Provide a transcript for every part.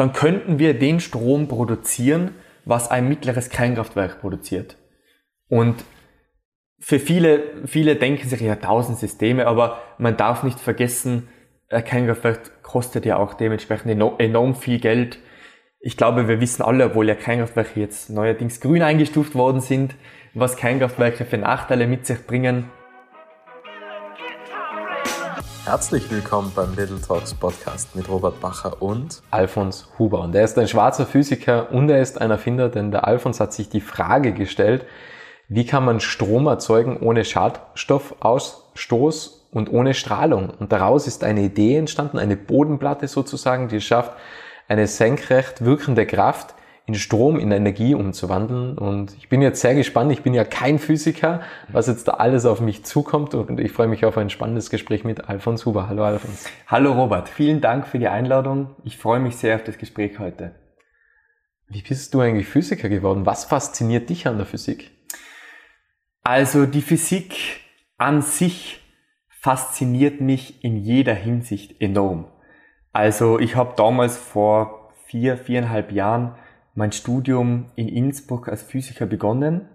dann könnten wir den Strom produzieren, was ein mittleres Kernkraftwerk produziert. Und für viele, viele denken sich ja tausend Systeme, aber man darf nicht vergessen, ein Kernkraftwerk kostet ja auch dementsprechend enorm viel Geld. Ich glaube, wir wissen alle, obwohl ja Kernkraftwerke jetzt neuerdings grün eingestuft worden sind, was Kernkraftwerke für Nachteile mit sich bringen. Herzlich willkommen beim Little Talks Podcast mit Robert Bacher und Alfons Huber. Und er ist ein schwarzer Physiker und er ist ein Erfinder, denn der Alfons hat sich die Frage gestellt, wie kann man Strom erzeugen ohne Schadstoffausstoß und ohne Strahlung? Und daraus ist eine Idee entstanden, eine Bodenplatte sozusagen, die es schafft, eine senkrecht wirkende Kraft in Strom, in Energie umzuwandeln. Und ich bin jetzt sehr gespannt. Ich bin ja kein Physiker, was jetzt da alles auf mich zukommt. Und ich freue mich auf ein spannendes Gespräch mit Alfons Huber. Hallo Alfons. Hallo Robert. Vielen Dank für die Einladung. Ich freue mich sehr auf das Gespräch heute. Wie bist du eigentlich Physiker geworden? Was fasziniert dich an der Physik? Also die Physik an sich fasziniert mich in jeder Hinsicht enorm. Also ich habe damals vor vier, viereinhalb Jahren mein Studium in Innsbruck als Physiker begonnen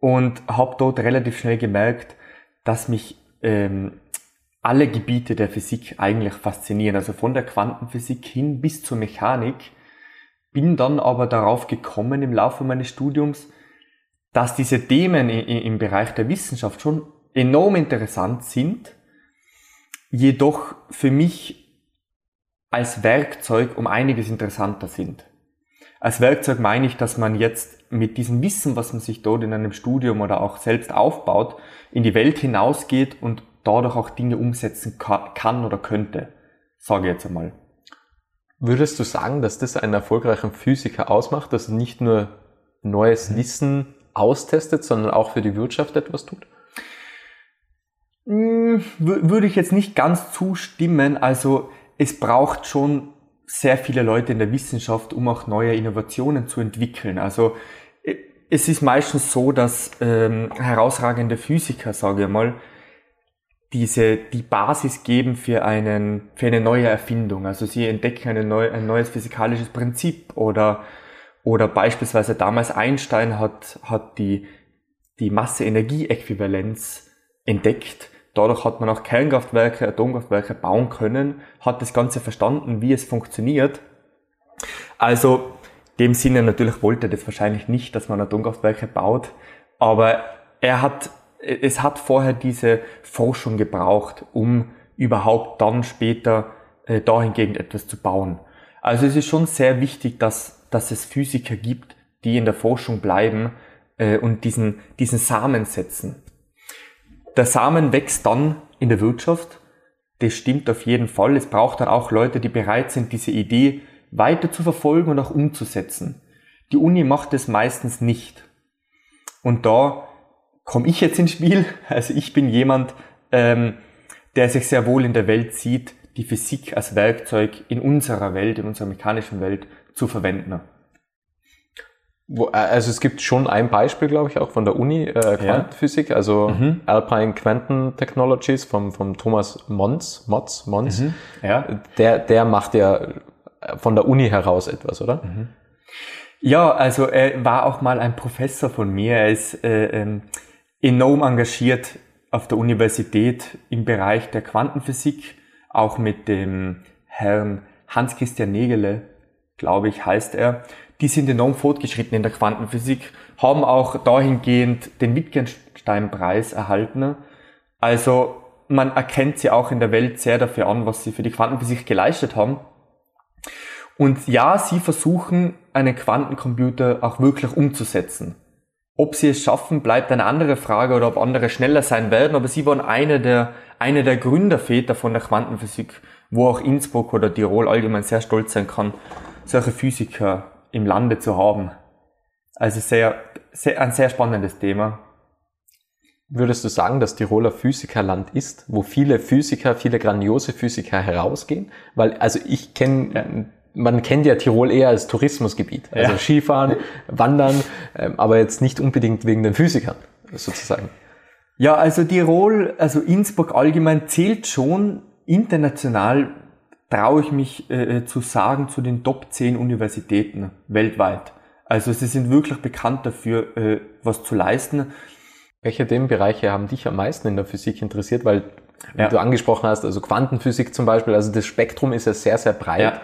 und habe dort relativ schnell gemerkt, dass mich ähm, alle Gebiete der Physik eigentlich faszinieren, also von der Quantenphysik hin bis zur Mechanik. Bin dann aber darauf gekommen im Laufe meines Studiums, dass diese Themen im Bereich der Wissenschaft schon enorm interessant sind, jedoch für mich als Werkzeug um einiges interessanter sind. Als Werkzeug meine ich, dass man jetzt mit diesem Wissen, was man sich dort in einem Studium oder auch selbst aufbaut, in die Welt hinausgeht und dadurch auch Dinge umsetzen kann oder könnte. Sage ich jetzt einmal. Würdest du sagen, dass das einen erfolgreichen Physiker ausmacht, dass er nicht nur neues mhm. Wissen austestet, sondern auch für die Wirtschaft etwas tut? Hm, würde ich jetzt nicht ganz zustimmen. Also es braucht schon sehr viele Leute in der Wissenschaft, um auch neue Innovationen zu entwickeln. Also äh, es ist meistens so, dass ähm, herausragende Physiker, sage ich mal, diese die Basis geben für einen für eine neue Erfindung. Also sie entdecken eine neu, ein neues physikalisches Prinzip oder oder beispielsweise damals Einstein hat hat die die Masse-Energie-Äquivalenz entdeckt Dadurch hat man auch Kernkraftwerke, Atomkraftwerke bauen können, hat das Ganze verstanden, wie es funktioniert. Also, dem Sinne natürlich wollte er das wahrscheinlich nicht, dass man Atomkraftwerke baut, aber er hat, es hat vorher diese Forschung gebraucht, um überhaupt dann später äh, dahingehend etwas zu bauen. Also es ist schon sehr wichtig, dass, dass es Physiker gibt, die in der Forschung bleiben äh, und diesen, diesen Samen setzen der Samen wächst dann in der Wirtschaft. Das stimmt auf jeden Fall. Es braucht dann auch Leute, die bereit sind, diese Idee weiter zu verfolgen und auch umzusetzen. Die Uni macht es meistens nicht. Und da komme ich jetzt ins Spiel. Also ich bin jemand, ähm, der sich sehr wohl in der Welt sieht, die Physik als Werkzeug in unserer Welt, in unserer mechanischen Welt zu verwenden. Wo, äh, also es gibt schon ein Beispiel, glaube ich, auch von der Uni, äh, Quantenphysik, ja. also mhm. Alpine Quantum Technologies vom, vom Thomas Mons, Motz, Mons. Mhm. Ja. Der, der macht ja von der Uni heraus etwas, oder? Mhm. Ja, also er war auch mal ein Professor von mir. Er ist äh, ähm, enorm engagiert auf der Universität im Bereich der Quantenphysik, auch mit dem Herrn Hans-Christian Negele, glaube ich, heißt er die sind enorm fortgeschritten in der Quantenphysik, haben auch dahingehend den Wittgenstein-Preis erhalten. Also man erkennt sie auch in der Welt sehr dafür an, was sie für die Quantenphysik geleistet haben. Und ja, sie versuchen, einen Quantencomputer auch wirklich umzusetzen. Ob sie es schaffen, bleibt eine andere Frage oder ob andere schneller sein werden, aber sie waren eine der, eine der Gründerväter von der Quantenphysik, wo auch Innsbruck oder Tirol allgemein sehr stolz sein kann, solche Physiker im Lande zu haben. Also sehr, sehr, ein sehr spannendes Thema. Würdest du sagen, dass Tiroler Physikerland ist, wo viele Physiker, viele grandiose Physiker herausgehen? Weil, also ich kenne, ja. man kennt ja Tirol eher als Tourismusgebiet. Also ja. Skifahren, Wandern, ähm, aber jetzt nicht unbedingt wegen den Physikern, sozusagen. Ja, also Tirol, also Innsbruck allgemein zählt schon international traue ich mich äh, zu sagen, zu den Top 10 Universitäten weltweit. Also sie sind wirklich bekannt dafür, äh, was zu leisten. Welche Themenbereiche haben dich am meisten in der Physik interessiert? Weil, wie ja. du angesprochen hast, also Quantenphysik zum Beispiel, also das Spektrum ist ja sehr, sehr breit. Ja.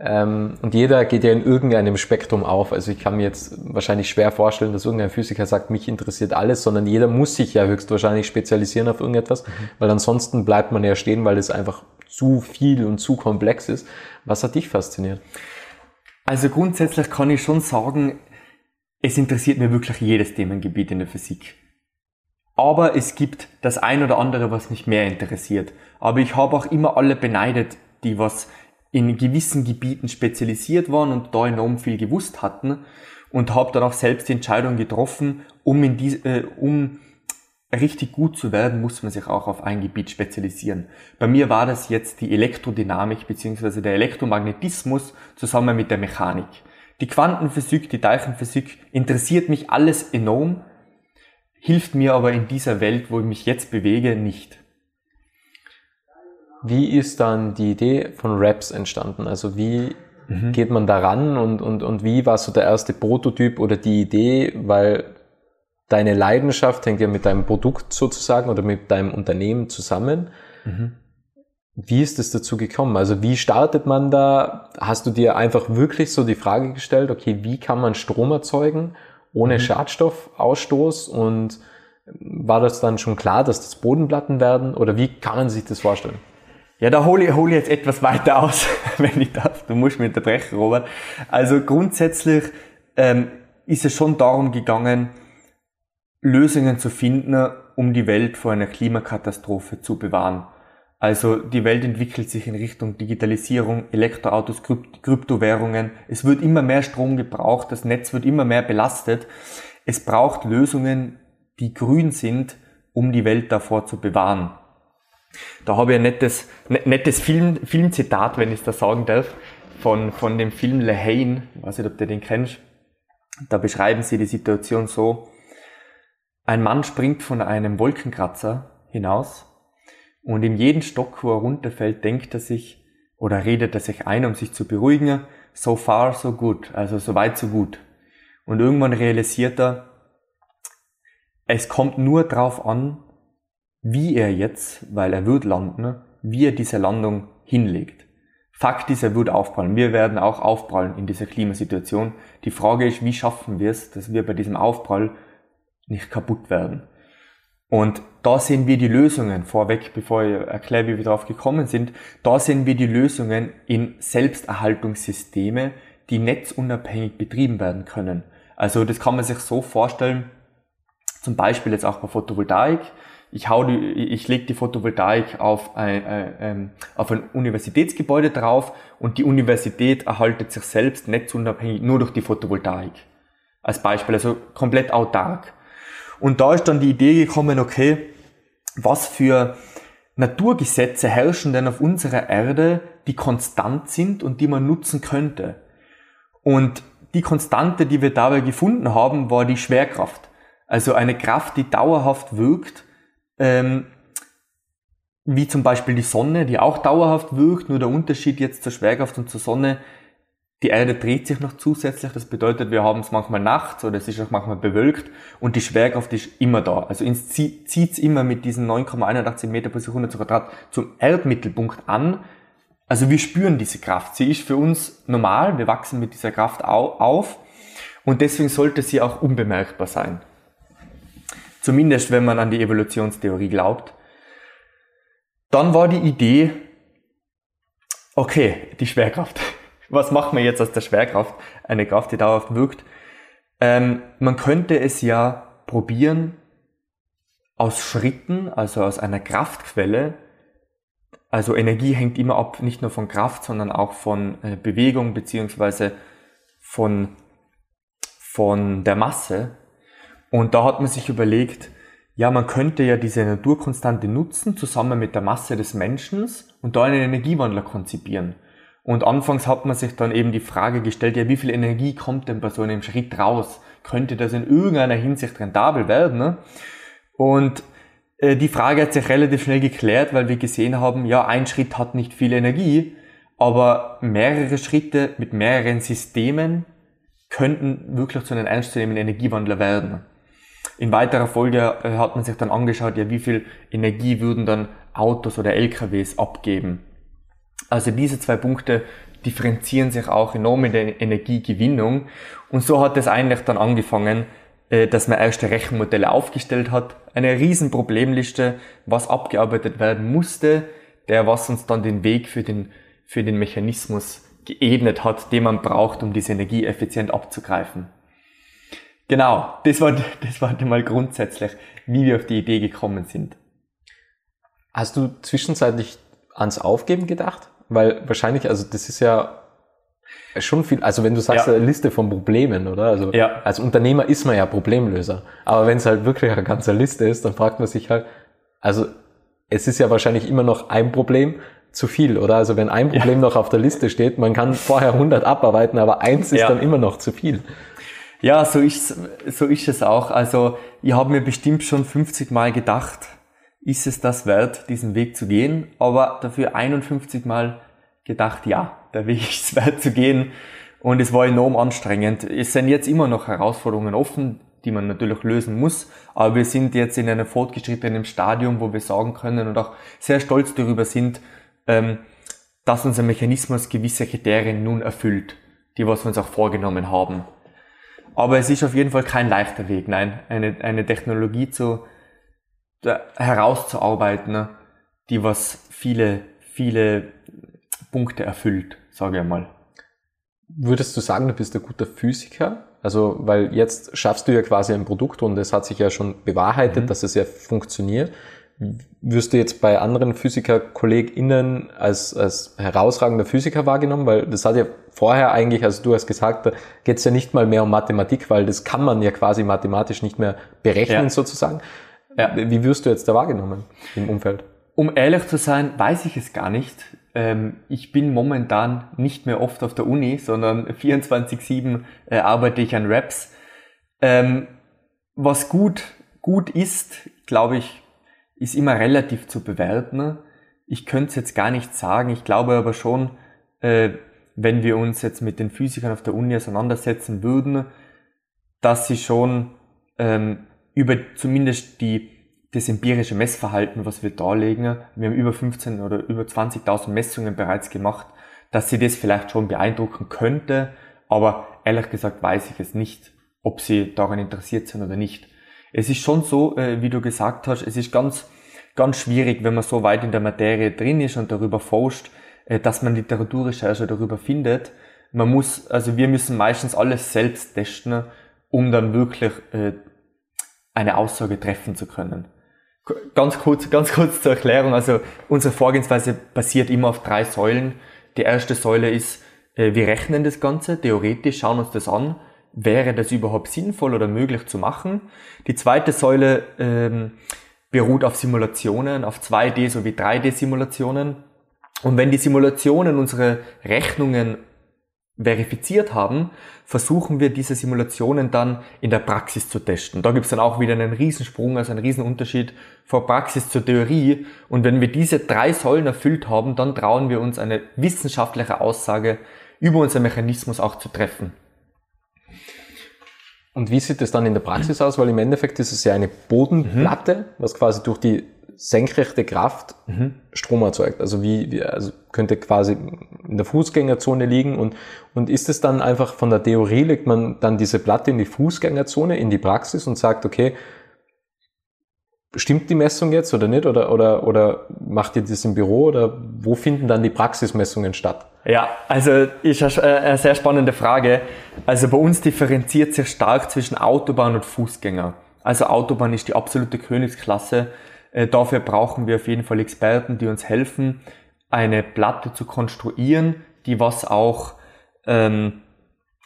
Ähm, und jeder geht ja in irgendeinem Spektrum auf. Also ich kann mir jetzt wahrscheinlich schwer vorstellen, dass irgendein Physiker sagt, mich interessiert alles, sondern jeder muss sich ja höchstwahrscheinlich spezialisieren auf irgendetwas, mhm. weil ansonsten bleibt man ja stehen, weil es einfach zu viel und zu komplex ist. Was hat dich fasziniert? Also grundsätzlich kann ich schon sagen, es interessiert mir wirklich jedes Themengebiet in der Physik. Aber es gibt das ein oder andere, was mich mehr interessiert. Aber ich habe auch immer alle beneidet, die was in gewissen Gebieten spezialisiert waren und da enorm viel gewusst hatten und habe dann auch selbst die Entscheidung getroffen, um, in die, äh, um richtig gut zu werden, muss man sich auch auf ein Gebiet spezialisieren. Bei mir war das jetzt die Elektrodynamik bzw. der Elektromagnetismus zusammen mit der Mechanik. Die Quantenphysik, die Teilchenphysik interessiert mich alles enorm, hilft mir aber in dieser Welt, wo ich mich jetzt bewege, nicht. Wie ist dann die Idee von Raps entstanden? Also wie mhm. geht man daran und, und, und wie war so der erste Prototyp oder die Idee? Weil deine Leidenschaft hängt ja mit deinem Produkt sozusagen oder mit deinem Unternehmen zusammen. Mhm. Wie ist es dazu gekommen? Also wie startet man da? Hast du dir einfach wirklich so die Frage gestellt, okay, wie kann man Strom erzeugen ohne mhm. Schadstoffausstoß und war das dann schon klar, dass das Bodenplatten werden oder wie kann man sich das vorstellen? Ja, da hole ich, hole ich jetzt etwas weiter aus, wenn ich darf. Du musst mich unterbrechen, Robert. Also grundsätzlich ähm, ist es schon darum gegangen, Lösungen zu finden, um die Welt vor einer Klimakatastrophe zu bewahren. Also die Welt entwickelt sich in Richtung Digitalisierung, Elektroautos, Kryptowährungen. Es wird immer mehr Strom gebraucht, das Netz wird immer mehr belastet. Es braucht Lösungen, die grün sind, um die Welt davor zu bewahren. Da habe ich ein nettes, ne, nettes Film, Filmzitat, wenn ich das sagen darf, von, von dem Film Le Haine. Ich weiß nicht, ob du den kennst. Da beschreiben sie die Situation so. Ein Mann springt von einem Wolkenkratzer hinaus und in jeden Stock, wo er runterfällt, denkt er sich oder redet er sich ein, um sich zu beruhigen, so far, so good, also so weit, so gut. Und irgendwann realisiert er, es kommt nur drauf an, wie er jetzt, weil er wird landen, wie er diese Landung hinlegt. Fakt ist, er wird aufprallen. Wir werden auch aufprallen in dieser Klimasituation. Die Frage ist, wie schaffen wir es, dass wir bei diesem Aufprall nicht kaputt werden? Und da sehen wir die Lösungen vorweg, bevor ich erkläre, wie wir darauf gekommen sind. Da sehen wir die Lösungen in Selbsterhaltungssysteme, die netzunabhängig betrieben werden können. Also das kann man sich so vorstellen, zum Beispiel jetzt auch bei Photovoltaik ich hau die, ich lege die Photovoltaik auf ein, ein, auf ein Universitätsgebäude drauf und die Universität erhaltet sich selbst netzunabhängig nur durch die Photovoltaik. Als Beispiel, also komplett autark. Und da ist dann die Idee gekommen, okay, was für Naturgesetze herrschen denn auf unserer Erde, die konstant sind und die man nutzen könnte. Und die Konstante, die wir dabei gefunden haben, war die Schwerkraft. Also eine Kraft, die dauerhaft wirkt ähm, wie zum Beispiel die Sonne, die auch dauerhaft wirkt, nur der Unterschied jetzt zur Schwerkraft und zur Sonne, die Erde dreht sich noch zusätzlich, das bedeutet, wir haben es manchmal nachts oder es ist auch manchmal bewölkt und die Schwerkraft ist immer da. Also es zieht es immer mit diesen 9,81 Meter pro Sekunde zu Quadrat zum Erdmittelpunkt an. Also wir spüren diese Kraft. Sie ist für uns normal, wir wachsen mit dieser Kraft auf und deswegen sollte sie auch unbemerkbar sein. Zumindest wenn man an die Evolutionstheorie glaubt. Dann war die Idee, okay, die Schwerkraft. Was machen wir jetzt aus der Schwerkraft? Eine Kraft, die dauerhaft wirkt. Ähm, man könnte es ja probieren, aus Schritten, also aus einer Kraftquelle, also Energie hängt immer ab, nicht nur von Kraft, sondern auch von äh, Bewegung beziehungsweise von, von der Masse. Und da hat man sich überlegt, ja, man könnte ja diese Naturkonstante nutzen, zusammen mit der Masse des Menschen und da einen Energiewandler konzipieren. Und anfangs hat man sich dann eben die Frage gestellt, ja, wie viel Energie kommt denn bei so einem Schritt raus? Könnte das in irgendeiner Hinsicht rentabel werden? Ne? Und äh, die Frage hat sich relativ schnell geklärt, weil wir gesehen haben, ja, ein Schritt hat nicht viel Energie, aber mehrere Schritte mit mehreren Systemen könnten wirklich zu einem ernstzunehmenden Energiewandler werden. In weiterer Folge äh, hat man sich dann angeschaut, ja, wie viel Energie würden dann Autos oder LKWs abgeben. Also diese zwei Punkte differenzieren sich auch enorm in der Energiegewinnung. Und so hat es eigentlich dann angefangen, äh, dass man erste Rechenmodelle aufgestellt hat. Eine riesen Problemliste, was abgearbeitet werden musste, der was uns dann den Weg für den, für den Mechanismus geebnet hat, den man braucht, um diese Energie effizient abzugreifen. Genau, das war, das war mal grundsätzlich, wie wir auf die Idee gekommen sind. Hast du zwischenzeitlich ans Aufgeben gedacht? Weil wahrscheinlich, also das ist ja schon viel, also wenn du sagst, ja. eine Liste von Problemen, oder? Also ja. als Unternehmer ist man ja Problemlöser. Aber wenn es halt wirklich eine ganze Liste ist, dann fragt man sich halt, also es ist ja wahrscheinlich immer noch ein Problem zu viel, oder? Also wenn ein Problem ja. noch auf der Liste steht, man kann vorher 100 abarbeiten, aber eins ist dann immer noch zu viel. Ja, so ist, so ist es auch. Also ich habe mir bestimmt schon 50 Mal gedacht, ist es das wert, diesen Weg zu gehen? Aber dafür 51 Mal gedacht, ja, der Weg ist wert zu gehen. Und es war enorm anstrengend. Es sind jetzt immer noch Herausforderungen offen, die man natürlich lösen muss. Aber wir sind jetzt in einem fortgeschrittenen Stadium, wo wir sagen können und auch sehr stolz darüber sind, ähm, dass unser Mechanismus gewisse Kriterien nun erfüllt, die was wir uns auch vorgenommen haben. Aber es ist auf jeden Fall kein leichter Weg, nein, eine, eine Technologie zu, herauszuarbeiten, ne, die was viele, viele Punkte erfüllt, sage ich mal. Würdest du sagen, du bist ein guter Physiker? Also, weil jetzt schaffst du ja quasi ein Produkt und es hat sich ja schon bewahrheitet, mhm. dass es ja funktioniert. Wirst du jetzt bei anderen Physiker-KollegInnen als, als herausragender Physiker wahrgenommen? Weil das hat ja vorher eigentlich, also du hast gesagt, da geht es ja nicht mal mehr um Mathematik, weil das kann man ja quasi mathematisch nicht mehr berechnen ja. sozusagen. Ja. Wie wirst du jetzt da wahrgenommen im Umfeld? Um ehrlich zu sein, weiß ich es gar nicht. Ähm, ich bin momentan nicht mehr oft auf der Uni, sondern 24-7 äh, arbeite ich an Raps. Ähm, was gut, gut ist, glaube ich, ist immer relativ zu bewerten. Ich könnte es jetzt gar nicht sagen. Ich glaube aber schon, äh, wenn wir uns jetzt mit den Physikern auf der Uni auseinandersetzen würden, dass sie schon ähm, über zumindest die, das empirische Messverhalten, was wir darlegen, wir haben über 15 oder über 20.000 Messungen bereits gemacht, dass sie das vielleicht schon beeindrucken könnte, aber ehrlich gesagt weiß ich es nicht, ob sie daran interessiert sind oder nicht. Es ist schon so, äh, wie du gesagt hast, es ist ganz, ganz schwierig, wenn man so weit in der Materie drin ist und darüber forscht, äh, dass man Literaturrecherche darüber findet. Man muss, also wir müssen meistens alles selbst testen, um dann wirklich äh, eine Aussage treffen zu können. Ganz kurz, ganz kurz zur Erklärung. Also unsere Vorgehensweise basiert immer auf drei Säulen. Die erste Säule ist, wir rechnen das Ganze theoretisch, schauen uns das an wäre das überhaupt sinnvoll oder möglich zu machen. Die zweite Säule ähm, beruht auf Simulationen, auf 2D sowie 3D-Simulationen. Und wenn die Simulationen unsere Rechnungen verifiziert haben, versuchen wir diese Simulationen dann in der Praxis zu testen. Da gibt es dann auch wieder einen Riesensprung, also einen Riesenunterschied von Praxis zur Theorie. Und wenn wir diese drei Säulen erfüllt haben, dann trauen wir uns eine wissenschaftliche Aussage über unser Mechanismus auch zu treffen. Und wie sieht es dann in der Praxis aus? Weil im Endeffekt ist es ja eine Bodenplatte, mhm. was quasi durch die senkrechte Kraft mhm. Strom erzeugt. Also wie, wie also könnte quasi in der Fußgängerzone liegen und, und ist es dann einfach von der Theorie legt man dann diese Platte in die Fußgängerzone, in die Praxis und sagt, okay, stimmt die Messung jetzt oder nicht? Oder, oder, oder macht ihr das im Büro oder wo finden dann die Praxismessungen statt? Ja, also ist eine sehr spannende Frage. Also bei uns differenziert sich stark zwischen Autobahn und Fußgänger. Also Autobahn ist die absolute Königsklasse. Äh, dafür brauchen wir auf jeden Fall Experten, die uns helfen, eine Platte zu konstruieren, die was auch ähm,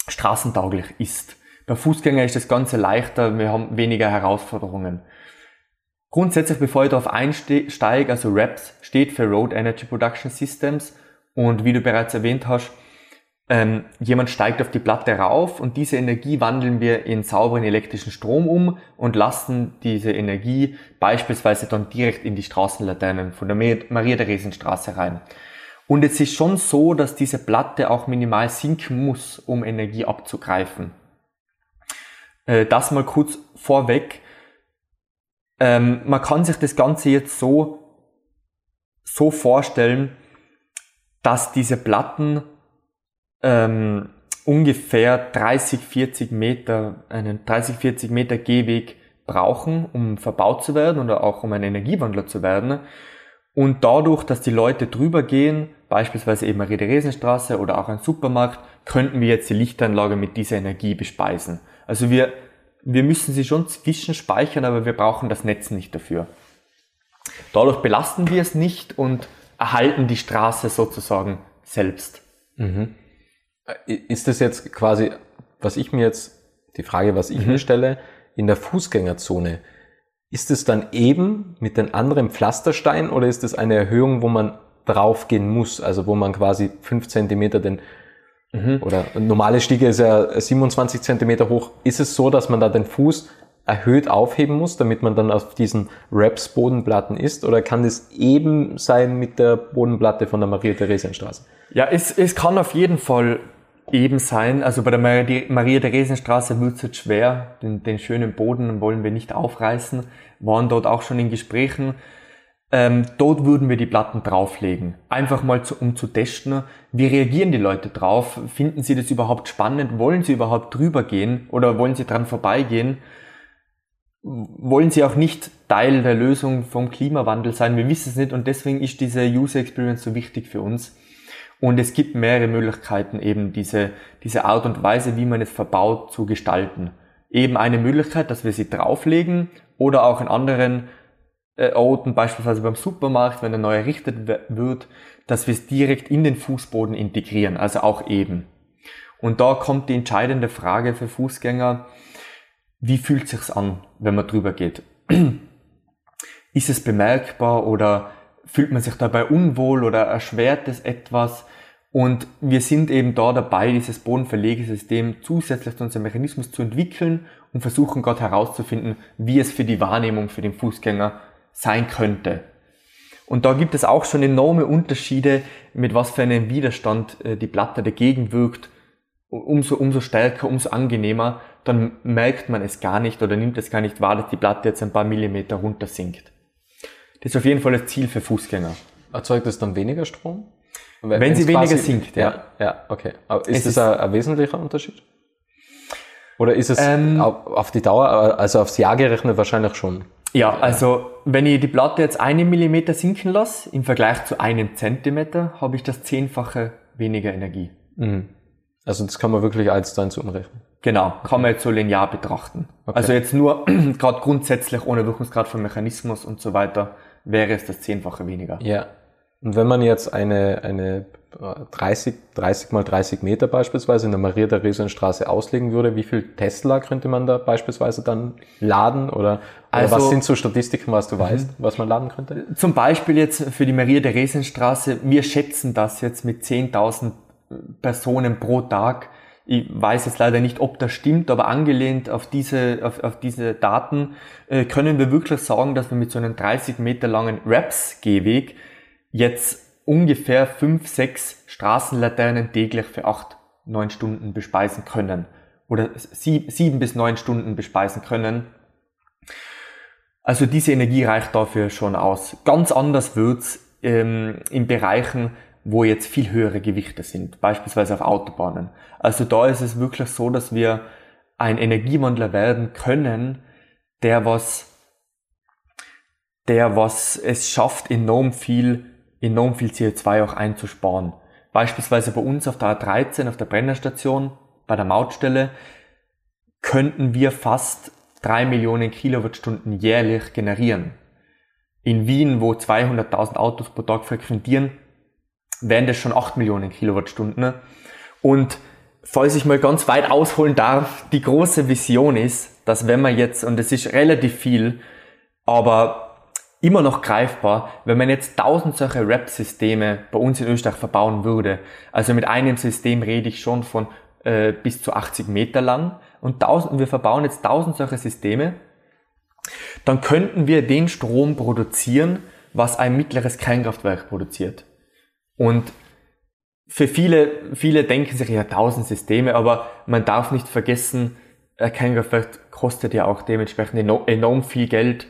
straßentauglich ist. Bei Fußgänger ist das Ganze leichter, wir haben weniger Herausforderungen. Grundsätzlich, bevor ich darauf einsteige, also REPS steht für Road Energy Production Systems und wie du bereits erwähnt hast, ähm, jemand steigt auf die Platte rauf und diese Energie wandeln wir in sauberen elektrischen Strom um und lassen diese Energie beispielsweise dann direkt in die Straßenlaternen von der Maria-Theresien-Straße rein. Und es ist schon so, dass diese Platte auch minimal sinken muss, um Energie abzugreifen. Äh, das mal kurz vorweg. Ähm, man kann sich das Ganze jetzt so, so vorstellen, dass diese Platten ähm, ungefähr 30, 40 Meter, einen 30, 40 Meter Gehweg brauchen, um verbaut zu werden oder auch um ein Energiewandler zu werden. Und dadurch, dass die Leute drüber gehen, beispielsweise eben eine Rede-Resenstraße oder auch ein Supermarkt, könnten wir jetzt die Lichtanlage mit dieser Energie bespeisen. Also wir, wir müssen sie schon zwischenspeichern, aber wir brauchen das Netz nicht dafür. Dadurch belasten wir es nicht und erhalten die Straße sozusagen selbst. Mhm. Ist das jetzt quasi, was ich mir jetzt, die Frage, was ich mhm. mir stelle, in der Fußgängerzone, ist es dann eben mit den anderen Pflastersteinen oder ist es eine Erhöhung, wo man draufgehen muss, also wo man quasi fünf Zentimeter den mhm. oder normale Stiege ist ja 27 Zentimeter hoch. Ist es so, dass man da den Fuß erhöht aufheben muss, damit man dann auf diesen Raps Bodenplatten ist? Oder kann das eben sein mit der Bodenplatte von der Maria-Theresien-Straße? Ja, es, es kann auf jeden Fall eben sein. Also bei der Maria-Theresien-Straße wird es jetzt schwer. Den, den schönen Boden wollen wir nicht aufreißen. Waren dort auch schon in Gesprächen. Ähm, dort würden wir die Platten drauflegen. Einfach mal zu, um zu testen, wie reagieren die Leute drauf? Finden sie das überhaupt spannend? Wollen sie überhaupt drüber gehen oder wollen sie dran vorbeigehen? wollen sie auch nicht Teil der Lösung vom Klimawandel sein. Wir wissen es nicht und deswegen ist diese User Experience so wichtig für uns. Und es gibt mehrere Möglichkeiten, eben diese, diese Art und Weise, wie man es verbaut, zu gestalten. Eben eine Möglichkeit, dass wir sie drauflegen oder auch in anderen äh, Orten, beispielsweise beim Supermarkt, wenn er neu errichtet wird, dass wir es direkt in den Fußboden integrieren, also auch eben. Und da kommt die entscheidende Frage für Fußgänger, wie fühlt sich's an, wenn man drüber geht? Ist es bemerkbar oder fühlt man sich dabei unwohl oder erschwert es etwas? Und wir sind eben da dabei, dieses Bodenverlegesystem zusätzlich zu unserem Mechanismus zu entwickeln und versuchen gerade herauszufinden, wie es für die Wahrnehmung für den Fußgänger sein könnte. Und da gibt es auch schon enorme Unterschiede, mit was für einem Widerstand äh, die Platte dagegen wirkt. Umso, umso stärker, umso angenehmer dann merkt man es gar nicht oder nimmt es gar nicht wahr, dass die Platte jetzt ein paar Millimeter runter sinkt. Das ist auf jeden Fall das Ziel für Fußgänger. Erzeugt es dann weniger Strom? Wenn, Wenn sie weniger sinkt, ja. Ja, ja okay. Aber ist es das ein, ein, wesentlicher Unterschied? Oder ist es ähm, auf die Dauer, also aufs Jahr gerechnet wahrscheinlich schon? Ja, also wenn ich die Platte jetzt einen Millimeter sinken lasse, im Vergleich zu einem Zentimeter, habe ich das zehnfache weniger Energie. Mhm. Also das kann man wirklich dann zu umrechnen. Genau, kann man jetzt so linear betrachten. Okay. Also jetzt nur gerade grundsätzlich ohne Wirkungsgrad von Mechanismus und so weiter wäre es das Zehnfache weniger. Ja. Und wenn man jetzt eine, eine 30, 30 mal 30 Meter beispielsweise in der Maria-Theresien-Straße auslegen würde, wie viel Tesla könnte man da beispielsweise dann laden? Oder, also, was sind so Statistiken, was du weißt, mhm. was man laden könnte? Zum Beispiel jetzt für die Maria-Theresien-Straße, wir schätzen das jetzt mit 10.000 Personen pro Tag ich weiß jetzt leider nicht, ob das stimmt, aber angelehnt auf diese, auf, auf diese Daten äh, können wir wirklich sagen, dass wir mit so einem 30 Meter langen Raps-Gehweg jetzt ungefähr 5, 6 Straßenlaternen täglich für 8, 9 Stunden bespeisen können. Oder 7 bis 9 Stunden bespeisen können. Also diese Energie reicht dafür schon aus. Ganz anders wird's ähm, in Bereichen, wo jetzt viel höhere Gewichte sind, beispielsweise auf Autobahnen. Also da ist es wirklich so, dass wir ein Energiewandler werden können, der was, der was es schafft, enorm viel, enorm viel CO2 auch einzusparen. Beispielsweise bei uns auf der A13, auf der Brennerstation, bei der Mautstelle, könnten wir fast drei Millionen Kilowattstunden jährlich generieren. In Wien, wo 200.000 Autos pro Tag frequentieren, wären das schon 8 Millionen Kilowattstunden. Und falls ich mal ganz weit ausholen darf, die große Vision ist, dass wenn man jetzt, und es ist relativ viel, aber immer noch greifbar, wenn man jetzt 1000 solche Rap-Systeme bei uns in Österreich verbauen würde, also mit einem System rede ich schon von äh, bis zu 80 Meter lang und 1000, wir verbauen jetzt 1000 solche Systeme, dann könnten wir den Strom produzieren, was ein mittleres Kernkraftwerk produziert. Und für viele, viele denken sich ja tausend Systeme, aber man darf nicht vergessen, Kernkraftwerk kostet ja auch dementsprechend enorm viel Geld.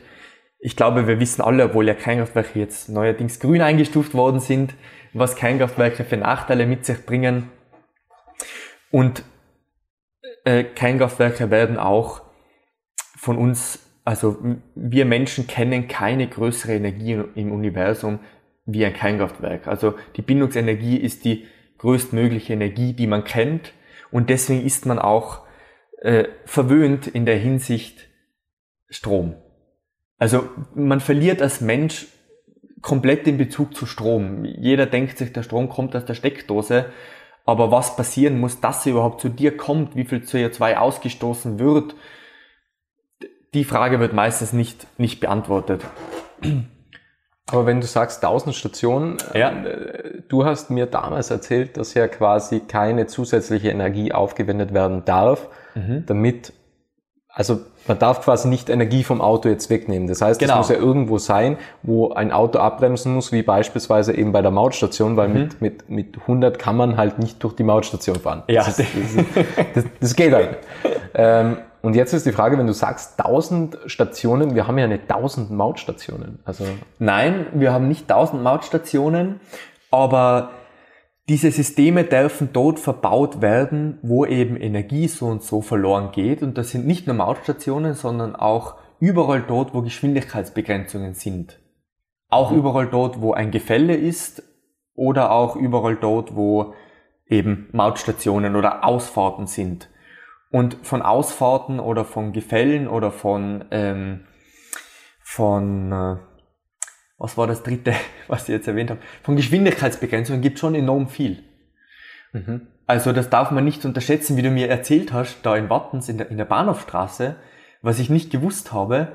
Ich glaube, wir wissen alle, obwohl ja Kernkraftwerke jetzt neuerdings grün eingestuft worden sind, was Kernkraftwerke für Nachteile mit sich bringen. Und äh, Kernkraftwerke werden auch von uns, also wir Menschen kennen keine größere Energie im Universum wie ein Kernkraftwerk. Also die Bindungsenergie ist die größtmögliche Energie, die man kennt. Und deswegen ist man auch äh, verwöhnt in der Hinsicht Strom. Also man verliert als Mensch komplett den Bezug zu Strom. Jeder denkt sich, der Strom kommt aus der Steckdose. Aber was passieren muss, dass er überhaupt zu dir kommt, wie viel CO2 ausgestoßen wird, die Frage wird meistens nicht, nicht beantwortet. Aber wenn du sagst 1000 Stationen, ja. äh, du hast mir damals erzählt, dass ja quasi keine zusätzliche Energie aufgewendet werden darf, mhm. damit, also man darf quasi nicht Energie vom Auto jetzt wegnehmen. Das heißt, es genau. muss ja irgendwo sein, wo ein Auto abbremsen muss, wie beispielsweise eben bei der Mautstation, weil mhm. mit, mit, mit 100 kann man halt nicht durch die Mautstation fahren. Ja. Das, ist, das, das, das geht halt. ähm, und jetzt ist die Frage, wenn du sagst 1000 Stationen, wir haben ja nicht 1000 Mautstationen. Also Nein, wir haben nicht 1000 Mautstationen, aber diese Systeme dürfen dort verbaut werden, wo eben Energie so und so verloren geht. Und das sind nicht nur Mautstationen, sondern auch überall dort, wo Geschwindigkeitsbegrenzungen sind. Auch mhm. überall dort, wo ein Gefälle ist oder auch überall dort, wo eben Mautstationen oder Ausfahrten sind. Und von Ausfahrten oder von Gefällen oder von, ähm, von äh, was war das dritte, was ich jetzt erwähnt habe, von Geschwindigkeitsbegrenzungen gibt schon enorm viel. Mhm. Also das darf man nicht unterschätzen, wie du mir erzählt hast, da in Wattens in der, in der Bahnhofstraße, was ich nicht gewusst habe.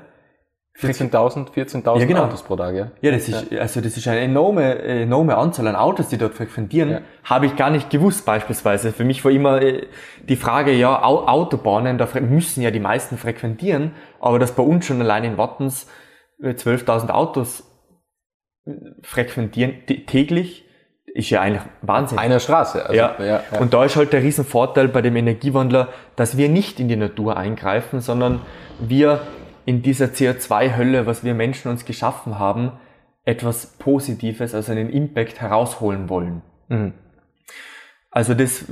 14.000, 14.000 ja, genau. Autos pro Tag, ja. Ja, das ist, also das ist eine enorme, enorme Anzahl an Autos, die dort frequentieren. Ja. Habe ich gar nicht gewusst, beispielsweise. Für mich war immer äh, die Frage, ja, Autobahnen, da müssen ja die meisten frequentieren, aber dass bei uns schon allein in Wattens 12.000 äh, Autos frequentieren täglich, ist ja eigentlich Wahnsinn. Einer Straße. Also, ja. Ja, ja. Und da ist halt der Riesenvorteil bei dem Energiewandler, dass wir nicht in die Natur eingreifen, sondern wir in dieser CO2-Hölle, was wir Menschen uns geschaffen haben, etwas Positives, also einen Impact herausholen wollen. Mhm. Also das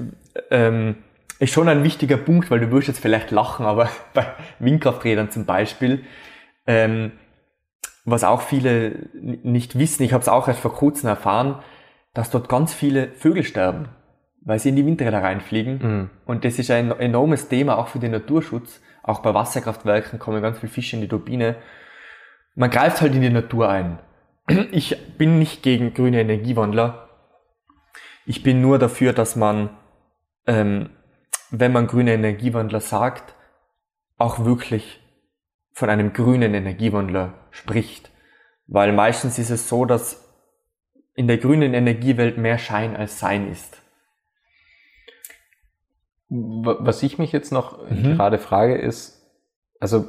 ähm, ist schon ein wichtiger Punkt, weil du wirst jetzt vielleicht lachen, aber bei Windkrafträdern zum Beispiel, ähm, was auch viele nicht wissen, ich habe es auch erst vor kurzem erfahren, dass dort ganz viele Vögel sterben, weil sie in die Windräder reinfliegen. Mhm. Und das ist ein enormes Thema auch für den Naturschutz. Auch bei Wasserkraftwerken kommen ganz viele Fische in die Turbine. Man greift halt in die Natur ein. Ich bin nicht gegen grüne Energiewandler. Ich bin nur dafür, dass man, ähm, wenn man grüne Energiewandler sagt, auch wirklich von einem grünen Energiewandler spricht. Weil meistens ist es so, dass in der grünen Energiewelt mehr Schein als Sein ist. Was ich mich jetzt noch mhm. gerade frage ist, also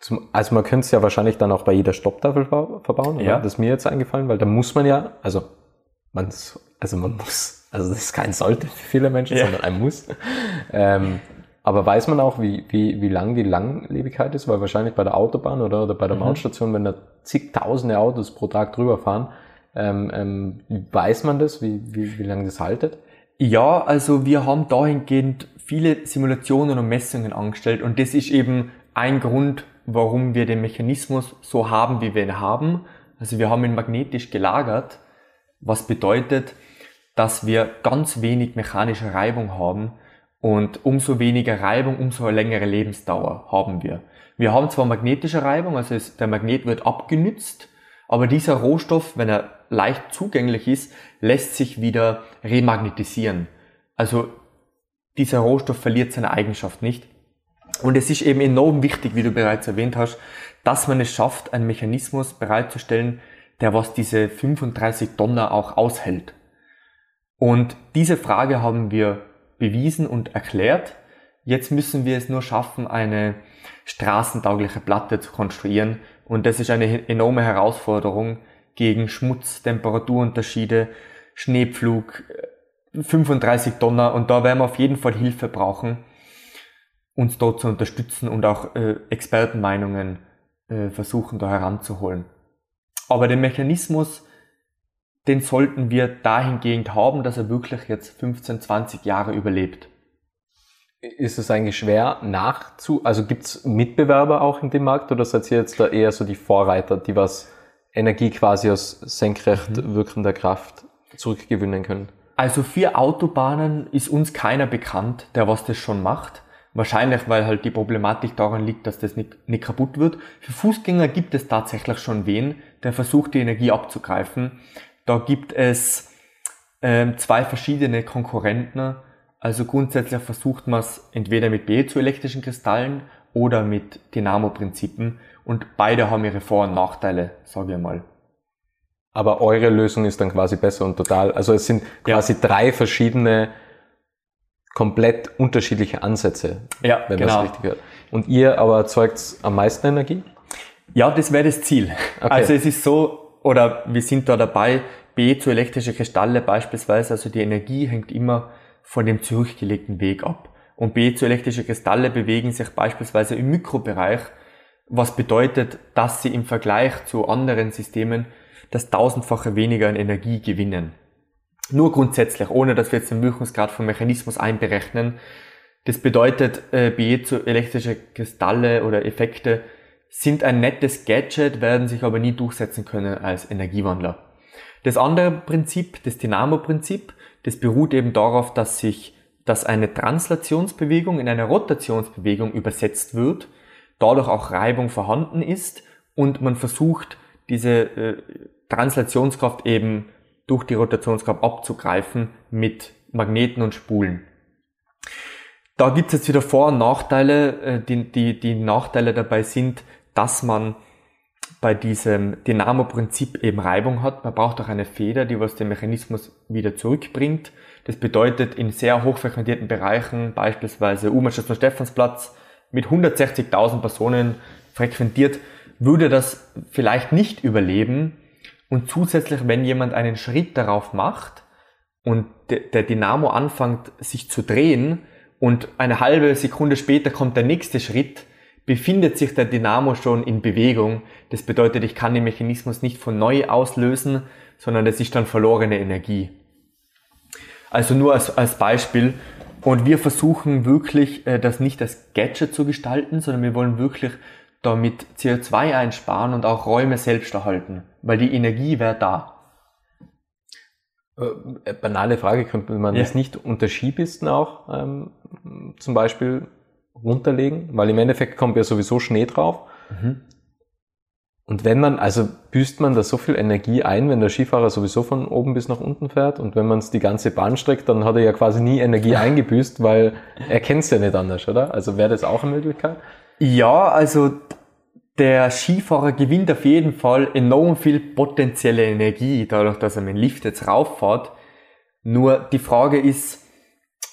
zum, also man könnte es ja wahrscheinlich dann auch bei jeder Stopptafel verbauen, ja. das ist mir jetzt eingefallen, weil da muss man ja, also man, also man muss, also das ist kein sollte für viele Menschen, ja. sondern ein muss. Ähm, aber weiß man auch, wie, wie, wie lang die Langlebigkeit ist? Weil wahrscheinlich bei der Autobahn oder, oder bei der mhm. Mautstation, wenn da zigtausende Autos pro Tag drüber fahren, ähm, ähm, weiß man das, wie, wie, wie lange das haltet? Ja, also wir haben dahingehend viele Simulationen und Messungen angestellt und das ist eben ein Grund, warum wir den Mechanismus so haben, wie wir ihn haben. Also wir haben ihn magnetisch gelagert, was bedeutet, dass wir ganz wenig mechanische Reibung haben und umso weniger Reibung, umso längere Lebensdauer haben wir. Wir haben zwar magnetische Reibung, also der Magnet wird abgenützt, aber dieser Rohstoff, wenn er leicht zugänglich ist, lässt sich wieder remagnetisieren. Also dieser Rohstoff verliert seine Eigenschaft nicht. Und es ist eben enorm wichtig, wie du bereits erwähnt hast, dass man es schafft, einen Mechanismus bereitzustellen, der was diese 35 Donner auch aushält. Und diese Frage haben wir bewiesen und erklärt. Jetzt müssen wir es nur schaffen, eine straßentaugliche Platte zu konstruieren. Und das ist eine enorme Herausforderung gegen Schmutz, Temperaturunterschiede, Schneepflug, 35 Tonner und da werden wir auf jeden Fall Hilfe brauchen, uns dort zu unterstützen und auch äh, Expertenmeinungen äh, versuchen da heranzuholen. Aber den Mechanismus, den sollten wir dahingehend haben, dass er wirklich jetzt 15, 20 Jahre überlebt. Ist es eigentlich schwer nachzu, also gibt's Mitbewerber auch in dem Markt oder seid ihr jetzt da eher so die Vorreiter, die was Energie quasi aus senkrecht mhm. wirkender Kraft zurückgewinnen können? Also für Autobahnen ist uns keiner bekannt, der was das schon macht. Wahrscheinlich, weil halt die Problematik daran liegt, dass das nicht, nicht kaputt wird. Für Fußgänger gibt es tatsächlich schon wen, der versucht, die Energie abzugreifen. Da gibt es ähm, zwei verschiedene Konkurrenten. Also grundsätzlich versucht man es entweder mit piezoelektrischen Kristallen oder mit Dynamo-Prinzipen. Und beide haben ihre Vor- und Nachteile, sage ich mal. Aber eure Lösung ist dann quasi besser und total. Also es sind quasi ja. drei verschiedene komplett unterschiedliche Ansätze, ja, wenn genau. man es richtig hört. Und ihr aber erzeugt am meisten Energie? Ja, das wäre das Ziel. Okay. Also es ist so, oder wir sind da dabei, B zu elektrische Kristalle beispielsweise, also die Energie hängt immer von dem zurückgelegten Weg ab. Und B zu elektrische Kristalle bewegen sich beispielsweise im Mikrobereich, was bedeutet, dass sie im Vergleich zu anderen Systemen das tausendfache weniger an Energie gewinnen. Nur grundsätzlich, ohne dass wir jetzt den Wirkungsgrad vom Mechanismus einberechnen. Das bedeutet, äh, elektrische Kristalle oder Effekte sind ein nettes Gadget, werden sich aber nie durchsetzen können als Energiewandler. Das andere Prinzip, das Dynamo-Prinzip, das beruht eben darauf, dass sich, dass eine Translationsbewegung in eine Rotationsbewegung übersetzt wird, dadurch auch Reibung vorhanden ist und man versucht, diese äh, Translationskraft eben durch die Rotationskraft abzugreifen mit Magneten und Spulen. Da gibt es jetzt wieder Vor- und Nachteile. Äh, die, die, die Nachteile dabei sind, dass man bei diesem Dynamo-Prinzip eben Reibung hat. Man braucht auch eine Feder, die was den Mechanismus wieder zurückbringt. Das bedeutet, in sehr hochfrequentierten Bereichen, beispielsweise U-Bahn-Station Stephansplatz, mit 160.000 Personen frequentiert, würde das vielleicht nicht überleben, und zusätzlich, wenn jemand einen Schritt darauf macht und der Dynamo anfängt sich zu drehen und eine halbe Sekunde später kommt der nächste Schritt, befindet sich der Dynamo schon in Bewegung. Das bedeutet, ich kann den Mechanismus nicht von neu auslösen, sondern das ist dann verlorene Energie. Also nur als, als Beispiel. Und wir versuchen wirklich, äh, das nicht als Gadget zu gestalten, sondern wir wollen wirklich damit CO2 einsparen und auch Räume selbst erhalten, weil die Energie wäre da. Äh, banale Frage, könnte man ja. das nicht unter Skipisten auch ähm, zum Beispiel runterlegen? Weil im Endeffekt kommt ja sowieso Schnee drauf. Mhm. Und wenn man, also büßt man da so viel Energie ein, wenn der Skifahrer sowieso von oben bis nach unten fährt und wenn man es die ganze Bahn streckt, dann hat er ja quasi nie Energie eingebüßt, weil er kennt es ja nicht anders, oder? Also wäre das auch eine Möglichkeit? Ja, also der Skifahrer gewinnt auf jeden Fall enorm viel potenzielle Energie, dadurch, dass er mit dem Lift jetzt rauffährt. Nur die Frage ist,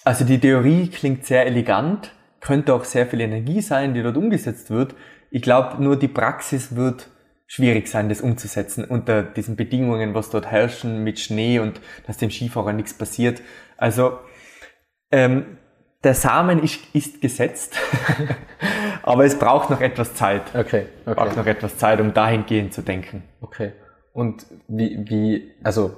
also die Theorie klingt sehr elegant, könnte auch sehr viel Energie sein, die dort umgesetzt wird. Ich glaube, nur die Praxis wird schwierig sein, das umzusetzen unter diesen Bedingungen, was dort herrschen mit Schnee und dass dem Skifahrer nichts passiert. Also ähm, der Samen ist, ist gesetzt, aber es braucht noch etwas Zeit. Okay, okay. Braucht noch etwas Zeit, um dahingehend zu denken. Okay. Und wie, wie, also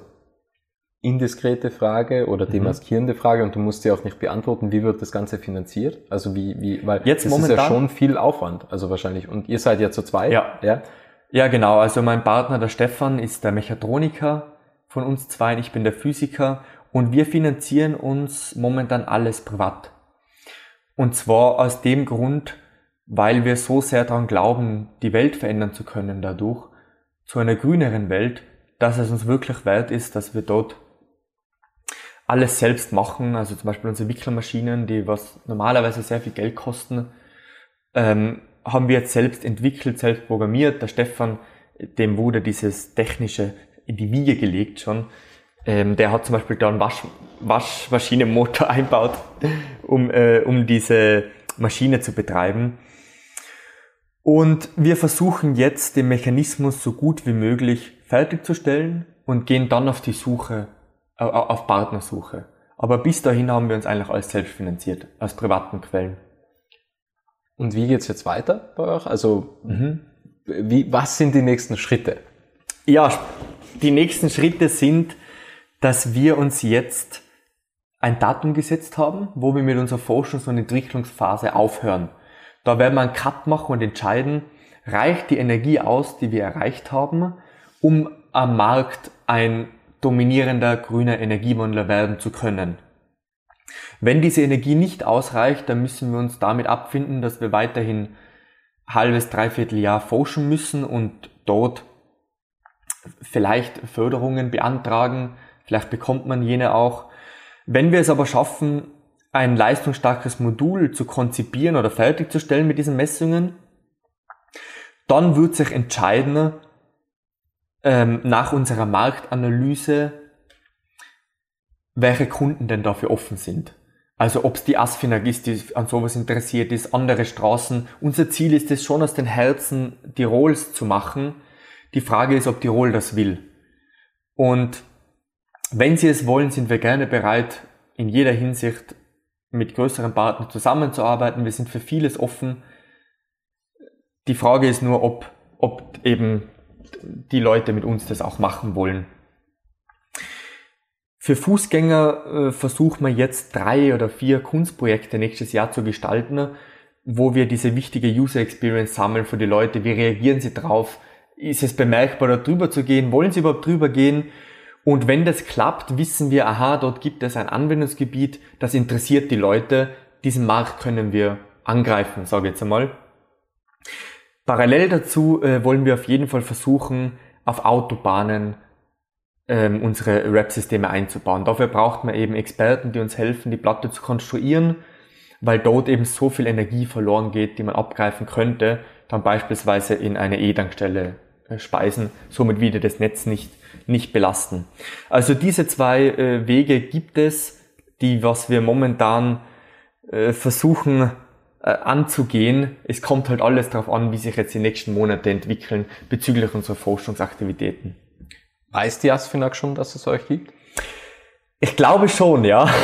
indiskrete Frage oder mhm. demaskierende Frage und du musst sie auch nicht beantworten, wie wird das Ganze finanziert? Also wie, wie, weil Jetzt das momentan, ist ja schon viel Aufwand, also wahrscheinlich. Und ihr seid ja zu zweit? Ja. ja. Ja, genau. Also mein Partner, der Stefan, ist der Mechatroniker von uns zwei, ich bin der Physiker und wir finanzieren uns momentan alles privat. Und zwar aus dem Grund, weil wir so sehr daran glauben, die Welt verändern zu können dadurch, zu einer grüneren Welt, dass es uns wirklich wert ist, dass wir dort alles selbst machen, also zum Beispiel unsere Wickelmaschinen, die was normalerweise sehr viel Geld kosten, ähm, haben wir jetzt selbst entwickelt, selbst programmiert. Der Stefan, dem wurde dieses technische in die Wiege gelegt schon. Ähm, der hat zum Beispiel da einen Wasch, Waschmaschinenmotor einbaut, um, äh, um diese Maschine zu betreiben. Und wir versuchen jetzt den Mechanismus so gut wie möglich fertigzustellen und gehen dann auf die Suche, äh, auf Partnersuche. Aber bis dahin haben wir uns eigentlich alles selbst finanziert, aus privaten Quellen. Und wie geht's jetzt weiter bei euch? Also, mhm. wie, was sind die nächsten Schritte? Ja, die nächsten Schritte sind, dass wir uns jetzt ein Datum gesetzt haben, wo wir mit unserer Forschungs- und Entwicklungsphase aufhören. Da werden wir einen Cut machen und entscheiden, reicht die Energie aus, die wir erreicht haben, um am Markt ein dominierender grüner Energiewandler werden zu können. Wenn diese Energie nicht ausreicht, dann müssen wir uns damit abfinden, dass wir weiterhin halbes, dreiviertel Jahr forschen müssen und dort vielleicht Förderungen beantragen. Vielleicht bekommt man jene auch. Wenn wir es aber schaffen, ein leistungsstarkes Modul zu konzipieren oder fertigzustellen mit diesen Messungen, dann wird sich entscheiden, ähm, nach unserer Marktanalyse, welche Kunden denn dafür offen sind. Also ob es die Asfinag ist, die an sowas interessiert ist, andere Straßen. Unser Ziel ist es schon aus den Herzen Tirols zu machen. Die Frage ist, ob Tirol das will. Und wenn sie es wollen, sind wir gerne bereit, in jeder Hinsicht mit größeren Partnern zusammenzuarbeiten. Wir sind für vieles offen. Die Frage ist nur, ob, ob eben die Leute mit uns das auch machen wollen. Für Fußgänger äh, versuchen wir jetzt drei oder vier Kunstprojekte nächstes Jahr zu gestalten, wo wir diese wichtige User Experience sammeln für die Leute. Wie reagieren sie drauf? Ist es bemerkbar, da drüber zu gehen? Wollen sie überhaupt drüber gehen? Und wenn das klappt, wissen wir, aha, dort gibt es ein Anwendungsgebiet, das interessiert die Leute. Diesen Markt können wir angreifen, sage ich jetzt einmal. Parallel dazu äh, wollen wir auf jeden Fall versuchen, auf Autobahnen ähm, unsere Rap-Systeme einzubauen. Dafür braucht man eben Experten, die uns helfen, die Platte zu konstruieren, weil dort eben so viel Energie verloren geht, die man abgreifen könnte, dann beispielsweise in eine E-Tankstelle äh, speisen, somit wieder das Netz nicht, nicht belasten. Also diese zwei äh, Wege gibt es, die, was wir momentan äh, versuchen äh, anzugehen. Es kommt halt alles darauf an, wie sich jetzt die nächsten Monate entwickeln bezüglich unserer Forschungsaktivitäten. Weiß die Asfinag schon, dass es euch gibt? Ich glaube schon, ja.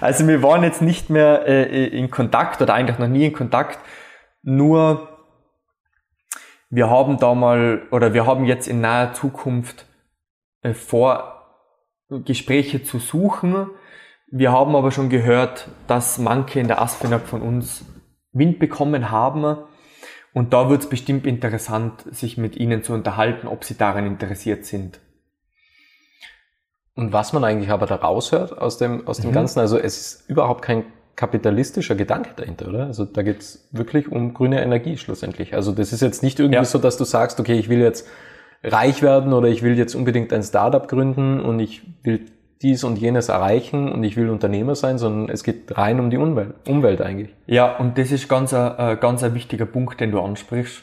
Also wir waren jetzt nicht mehr äh, in Kontakt oder eigentlich noch nie in Kontakt. Nur wir haben da mal oder wir haben jetzt in naher Zukunft äh, vor, Gespräche zu suchen. Wir haben aber schon gehört, dass manche in der Asfinag von uns Wind bekommen haben und da wird es bestimmt interessant, sich mit ihnen zu unterhalten, ob sie daran interessiert sind. Und was man eigentlich aber da raushört aus dem, aus dem mhm. Ganzen, also es ist überhaupt kein kapitalistischer Gedanke dahinter, oder? Also da geht es wirklich um grüne Energie schlussendlich. Also das ist jetzt nicht irgendwie ja. so, dass du sagst, okay, ich will jetzt reich werden oder ich will jetzt unbedingt ein Startup gründen und ich will dies und jenes erreichen und ich will Unternehmer sein, sondern es geht rein um die Umwelt, Umwelt eigentlich. Ja, und das ist ganz ein, äh, ganz ein wichtiger Punkt, den du ansprichst.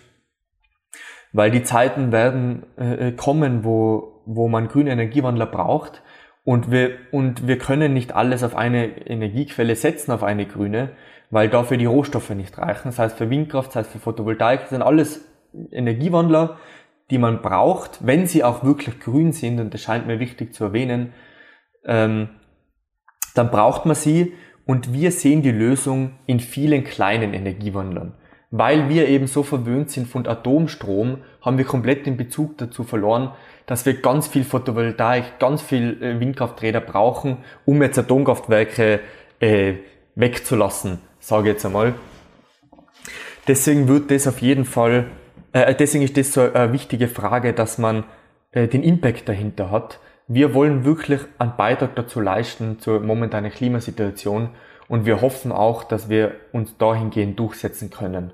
Weil die Zeiten werden äh, kommen, wo, wo man grüne Energiewandler braucht und wir, und wir können nicht alles auf eine Energiequelle setzen, auf eine grüne, weil dafür die Rohstoffe nicht reichen. Das heißt für Windkraft, das heißt für Photovoltaik, das sind alles Energiewandler, die man braucht, wenn sie auch wirklich grün sind, und das scheint mir wichtig zu erwähnen, ähm, dann braucht man sie und wir sehen die Lösung in vielen kleinen Energiewandlern. Weil wir eben so verwöhnt sind von Atomstrom, haben wir komplett den Bezug dazu verloren, dass wir ganz viel Photovoltaik, ganz viel äh, Windkrafträder brauchen, um jetzt Atomkraftwerke äh, wegzulassen, sage ich jetzt einmal. Deswegen wird das auf jeden Fall, äh, deswegen ist das so eine wichtige Frage, dass man äh, den Impact dahinter hat wir wollen wirklich einen Beitrag dazu leisten zur momentanen Klimasituation und wir hoffen auch, dass wir uns dahingehend durchsetzen können.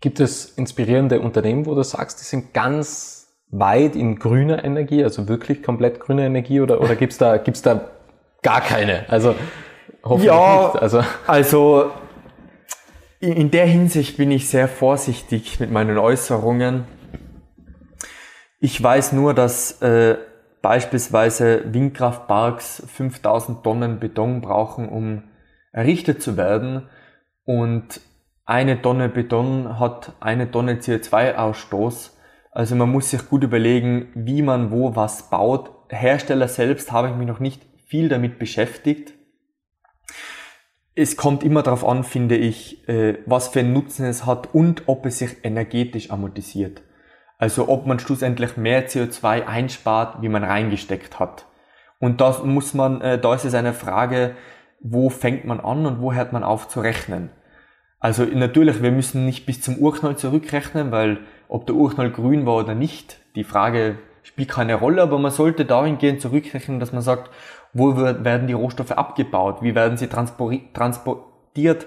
Gibt es inspirierende Unternehmen, wo du sagst, die sind ganz weit in grüner Energie, also wirklich komplett grüne Energie oder, oder gibt's da, gibt's da gar keine? Also, hoffentlich ja, nicht. Also, also in der Hinsicht bin ich sehr vorsichtig mit meinen Äußerungen. Ich weiß nur, dass äh, beispielsweise Windkraftparks 5000 Tonnen Beton brauchen, um errichtet zu werden. Und eine Tonne Beton hat eine Tonne CO2-Ausstoß. Also man muss sich gut überlegen, wie man wo was baut. Hersteller selbst habe ich mich noch nicht viel damit beschäftigt. Es kommt immer darauf an, finde ich, äh, was für einen Nutzen es hat und ob es sich energetisch amortisiert. Also ob man schlussendlich mehr CO2 einspart, wie man reingesteckt hat. Und das muss man, äh, da ist es eine Frage, wo fängt man an und wo hört man auf zu rechnen. Also natürlich, wir müssen nicht bis zum Urknall zurückrechnen, weil ob der Urknall grün war oder nicht, die Frage spielt keine Rolle, aber man sollte dahingehend zurückrechnen, dass man sagt, wo werden die Rohstoffe abgebaut, wie werden sie transportiert,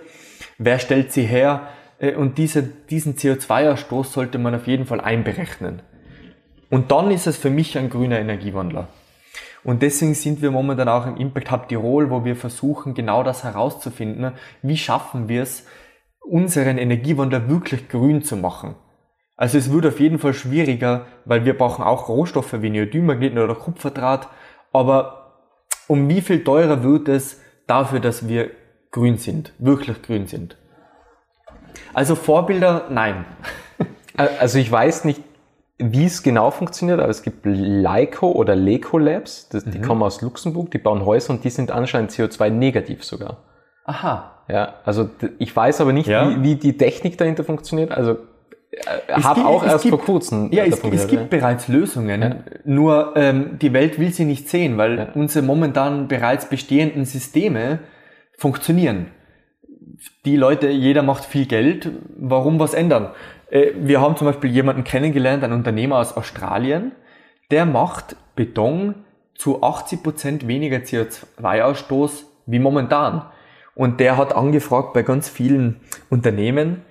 wer stellt sie her und diese, diesen CO2-Ausstoß sollte man auf jeden Fall einberechnen. Und dann ist es für mich ein grüner Energiewandler. Und deswegen sind wir momentan auch im Impact Hub Tirol, wo wir versuchen, genau das herauszufinden. Wie schaffen wir es, unseren Energiewandel wirklich grün zu machen? Also es wird auf jeden Fall schwieriger, weil wir brauchen auch Rohstoffe wie Neodynmagneten oder Kupferdraht. Aber um wie viel teurer wird es dafür, dass wir grün sind, wirklich grün sind? Also Vorbilder, nein. Also ich weiß nicht, wie es genau funktioniert, aber es gibt Leico oder Leco Labs, das, die mhm. kommen aus Luxemburg, die bauen Häuser und die sind anscheinend CO2-negativ sogar. Aha. Ja, also ich weiß aber nicht, ja. wie, wie die Technik dahinter funktioniert. Also äh, habe auch erst gibt, vor kurzem. Ja, es, es gibt ja. bereits Lösungen. Ja. Nur ähm, die Welt will sie nicht sehen, weil ja. unsere momentan bereits bestehenden Systeme funktionieren. Die Leute, jeder macht viel Geld. Warum was ändern? Äh, wir haben zum Beispiel jemanden kennengelernt, einen Unternehmer aus Australien, der macht Beton zu 80 Prozent weniger CO2-Ausstoß wie momentan. Und der hat angefragt bei ganz vielen Unternehmen,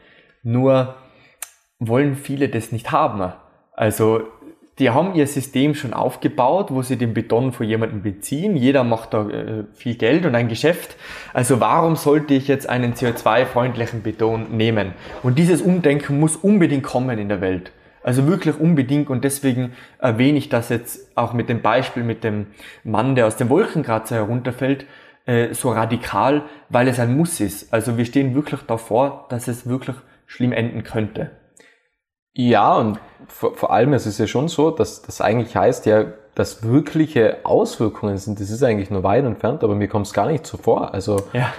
nur wollen viele das nicht haben. Also die haben ihr System schon aufgebaut, wo sie den Beton von jemandem beziehen. Jeder macht da äh, viel Geld und ein Geschäft. Also warum sollte ich jetzt einen CO2-freundlichen Beton nehmen? Und dieses Umdenken muss unbedingt kommen in der Welt. Also wirklich unbedingt und deswegen erwähne ich das jetzt auch mit dem Beispiel mit dem Mann, der aus dem Wolkenkratzer herunterfällt, äh, so radikal, weil es ein Muss ist. Also wir stehen wirklich davor, dass es wirklich schlimm enden könnte. Ja, und vor, vor allem es ist ja schon so, dass das eigentlich heißt ja, dass wirkliche Auswirkungen sind, das ist eigentlich nur weit entfernt, aber mir kommt es gar nicht so vor. Also, ja.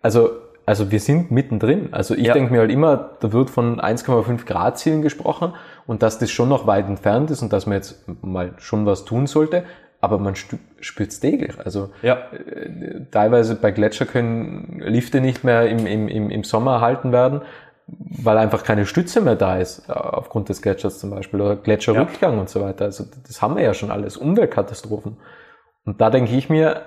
also, also wir sind mittendrin. Also ich ja. denke mir halt immer, da wird von 1,5 Grad Zielen gesprochen und dass das schon noch weit entfernt ist und dass man jetzt mal schon was tun sollte, aber man spürt es täglich. Also ja. äh, teilweise bei Gletscher können Lifte nicht mehr im, im, im Sommer erhalten werden weil einfach keine Stütze mehr da ist, äh, aufgrund des Gletschers zum Beispiel, oder Gletscherrückgang ja. und so weiter. Also das haben wir ja schon alles, Umweltkatastrophen. Und da denke ich mir,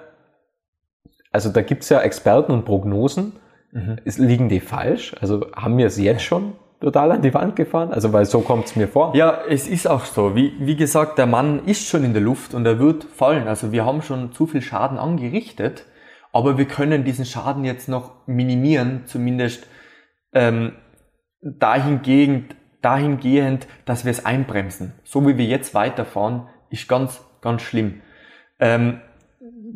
also da gibt's ja Experten und Prognosen, mhm. liegen die falsch? Also haben wir es jetzt schon total an die Wand gefahren? Also weil so kommt's mir vor. Ja, es ist auch so. Wie, wie gesagt, der Mann ist schon in der Luft und er wird fallen. Also wir haben schon zu viel Schaden angerichtet, aber wir können diesen Schaden jetzt noch minimieren, zumindest ähm, dahingehend, dahingehend, dass wir es einbremsen. So wie wir jetzt weiterfahren, ist ganz, ganz schlimm. Ähm,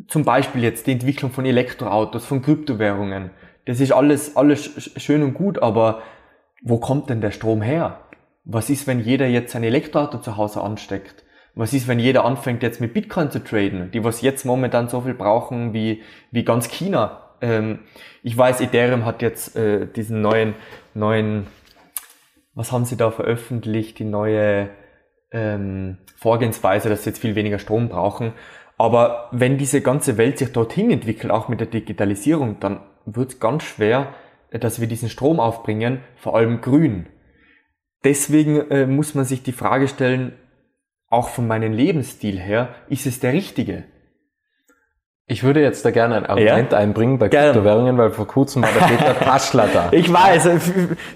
zum Beispiel jetzt die Entwicklung von Elektroautos, von Kryptowährungen. Das ist alles, alles schön und gut, aber wo kommt denn der Strom her? Was ist, wenn jeder jetzt sein Elektroauto zu Hause ansteckt? Was ist, wenn jeder anfängt jetzt mit Bitcoin zu traden, die was jetzt momentan so viel brauchen wie, wie ganz China? Ähm, ich weiß, Ethereum hat jetzt äh, diesen neuen, neuen, was haben sie da veröffentlicht, die neue ähm, Vorgehensweise, dass sie jetzt viel weniger Strom brauchen. Aber wenn diese ganze Welt sich dorthin entwickelt, auch mit der Digitalisierung, dann wird es ganz schwer, dass wir diesen Strom aufbringen, vor allem grün. Deswegen äh, muss man sich die Frage stellen, auch von meinem Lebensstil her, ist es der richtige? Ich würde jetzt da gerne ein Argument ja? einbringen bei gerne. Kryptowährungen, weil vor kurzem war der Peter Taschler da. Ich weiß,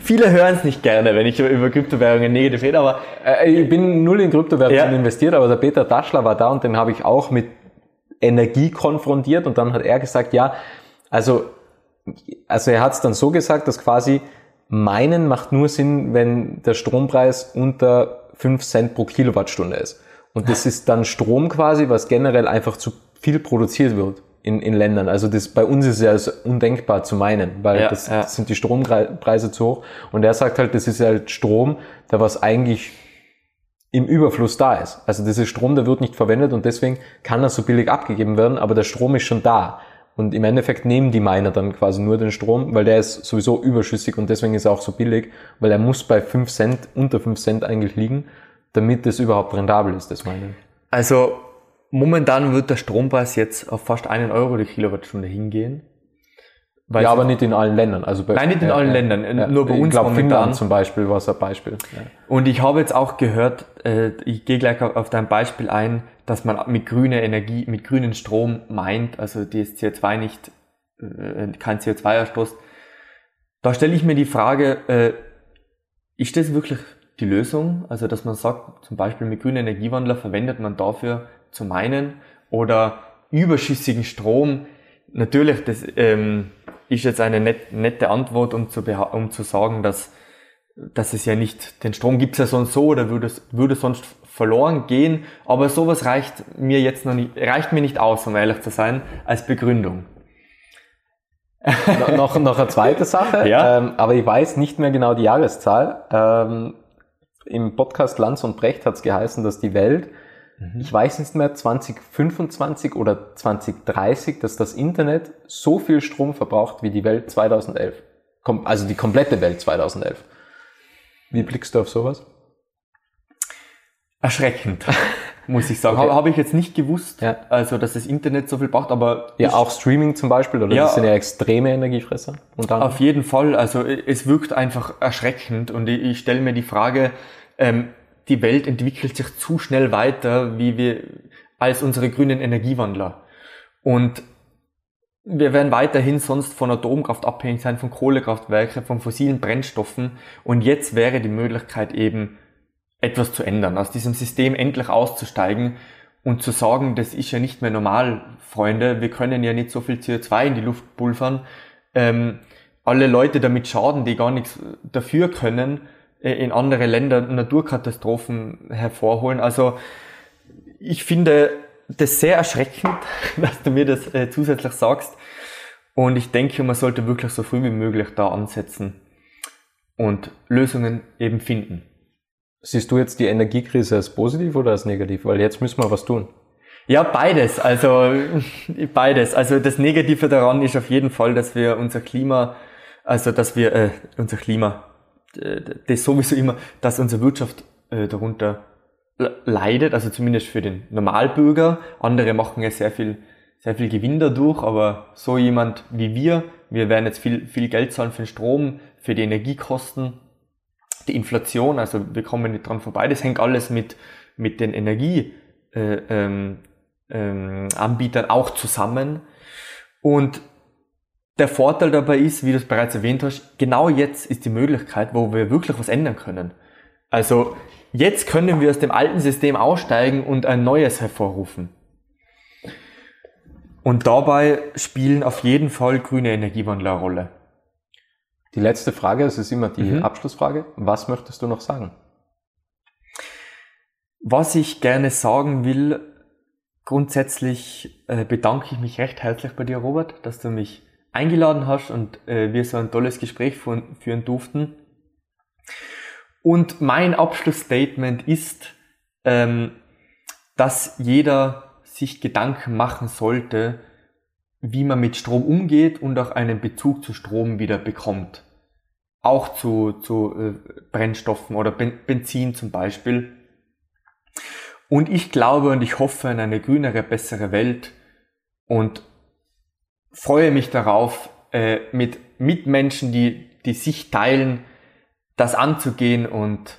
viele hören es nicht gerne, wenn ich über Kryptowährungen negativ rede, aber äh, ich bin null in Kryptowährungen ja. investiert, aber der Peter Taschler war da und den habe ich auch mit Energie konfrontiert und dann hat er gesagt, ja, also, also er hat es dann so gesagt, dass quasi meinen macht nur Sinn, wenn der Strompreis unter 5 Cent pro Kilowattstunde ist. Und das ist dann Strom quasi, was generell einfach zu viel produziert wird in, in Ländern. Also das bei uns ist ja undenkbar zu meinen, weil ja, das, ja. das sind die Strompreise zu hoch. Und er sagt halt, das ist halt Strom, der was eigentlich im Überfluss da ist. Also dieser Strom, der wird nicht verwendet und deswegen kann er so billig abgegeben werden, aber der Strom ist schon da. Und im Endeffekt nehmen die Miner dann quasi nur den Strom, weil der ist sowieso überschüssig und deswegen ist er auch so billig, weil er muss bei 5 Cent, unter 5 Cent eigentlich liegen, damit es überhaupt rentabel ist, das Minen. Also momentan wird der Strompreis jetzt auf fast einen Euro die Kilowattstunde hingehen. Weil ja, aber nicht in allen Ländern. Also bei, Nein, nicht in allen Ländern, ja, nur bei uns ich glaub, momentan. Finnland zum Beispiel war es ein Beispiel. Ja. Und ich habe jetzt auch gehört, äh, ich gehe gleich auf dein Beispiel ein, dass man mit grüner Energie, mit grünen Strom meint, also die ist CO2 nicht, äh, kein CO2-Ausstoß. Da stelle ich mir die Frage, äh, ist das wirklich die Lösung? Also dass man sagt, zum Beispiel mit grünen Energiewandler verwendet man dafür zu meinen oder überschüssigen Strom. Natürlich, das ähm, ist jetzt eine net, nette Antwort, um zu, um zu sagen, dass, dass es ja nicht, den Strom gibt es ja sonst so oder würde, würde sonst verloren gehen, aber sowas reicht mir jetzt noch nicht, reicht mir nicht aus, um ehrlich zu sein, als Begründung. no, noch, noch eine zweite Sache, ja? ähm, aber ich weiß nicht mehr genau die Jahreszahl. Ähm, Im Podcast Lanz und Brecht hat es geheißen, dass die Welt Mhm. Ich weiß nicht mehr, 2025 oder 2030, dass das Internet so viel Strom verbraucht wie die Welt 2011. Also die komplette Welt 2011. Wie blickst du auf sowas? Erschreckend, muss ich sagen. Okay. Habe ich jetzt nicht gewusst, ja. also dass das Internet so viel braucht, aber... Ja, auch Streaming zum Beispiel, oder ja, das sind ja extreme Energiefresser. Auf jeden Fall, also es wirkt einfach erschreckend und ich, ich stelle mir die Frage, ähm, die Welt entwickelt sich zu schnell weiter, wie wir als unsere grünen Energiewandler. Und wir werden weiterhin sonst von Atomkraft abhängig sein, von Kohlekraftwerken, von fossilen Brennstoffen. Und jetzt wäre die Möglichkeit eben, etwas zu ändern, aus diesem System endlich auszusteigen und zu sagen, das ist ja nicht mehr normal, Freunde, wir können ja nicht so viel CO2 in die Luft pulvern. Ähm, alle Leute damit schaden, die gar nichts dafür können, in andere Länder Naturkatastrophen hervorholen. Also ich finde das sehr erschreckend, dass du mir das äh, zusätzlich sagst. Und ich denke, man sollte wirklich so früh wie möglich da ansetzen und Lösungen eben finden. Siehst du jetzt die Energiekrise als positiv oder als negativ? Weil jetzt müssen wir was tun. Ja, beides. Also beides. Also das Negative daran ist auf jeden Fall, dass wir unser Klima, also dass wir äh, unser Klima, äh, das sowieso immer, dass unsere Wirtschaft äh, darunter leidet, also zumindest für den Normalbürger. Andere machen ja sehr viel, sehr viel Gewinn dadurch, aber so jemand wie wir, wir werden jetzt viel, viel Geld zahlen für den Strom, für die Energiekosten, die Inflation, also wir kommen nicht dran vorbei. Das hängt alles mit, mit den Energieanbietern äh, ähm, ähm, auch zusammen. Und der Vorteil dabei ist, wie du es bereits erwähnt hast, genau jetzt ist die Möglichkeit, wo wir wirklich was ändern können. Also jetzt können wir aus dem alten System aussteigen und ein neues hervorrufen. Und dabei spielen auf jeden Fall grüne Energiewandler eine Rolle. Die letzte Frage, das ist immer die mhm. Abschlussfrage. Was möchtest du noch sagen? Was ich gerne sagen will, grundsätzlich äh, bedanke ich mich recht herzlich bei dir, Robert, dass du mich eingeladen hast und äh, wir so ein tolles Gespräch führen, führen durften. Und mein Abschlussstatement ist, ähm, dass jeder sich Gedanken machen sollte, wie man mit Strom umgeht und auch einen Bezug zu Strom wieder bekommt. Auch zu, zu äh, Brennstoffen oder ben Benzin zum Beispiel. Und ich glaube und ich hoffe an eine grünere, bessere Welt und freue mich darauf, äh, mit Mitmenschen, die, die sich teilen, das anzugehen und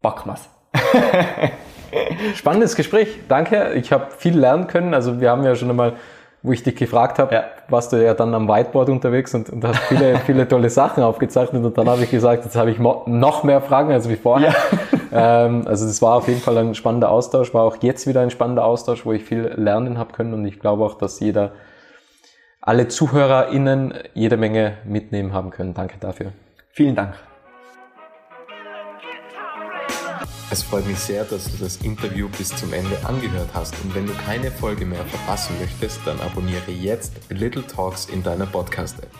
backmas. Spannendes Gespräch, danke. Ich habe viel lernen können. Also wir haben ja schon einmal, wo ich dich gefragt habe, ja. warst du ja dann am Whiteboard unterwegs und, und hast viele, viele tolle Sachen aufgezeichnet. Und dann habe ich gesagt, jetzt habe ich noch mehr Fragen als wie vorher. Ja. Ähm, also das war auf jeden Fall ein spannender Austausch, war auch jetzt wieder ein spannender Austausch, wo ich viel lernen habe können. Und ich glaube auch, dass jeder alle ZuhörerInnen jede Menge mitnehmen haben können. Danke dafür. Vielen Dank. Es freut mich sehr, dass du das Interview bis zum Ende angehört hast und wenn du keine Folge mehr verpassen möchtest, dann abonniere jetzt Little Talks in deiner Podcast-App.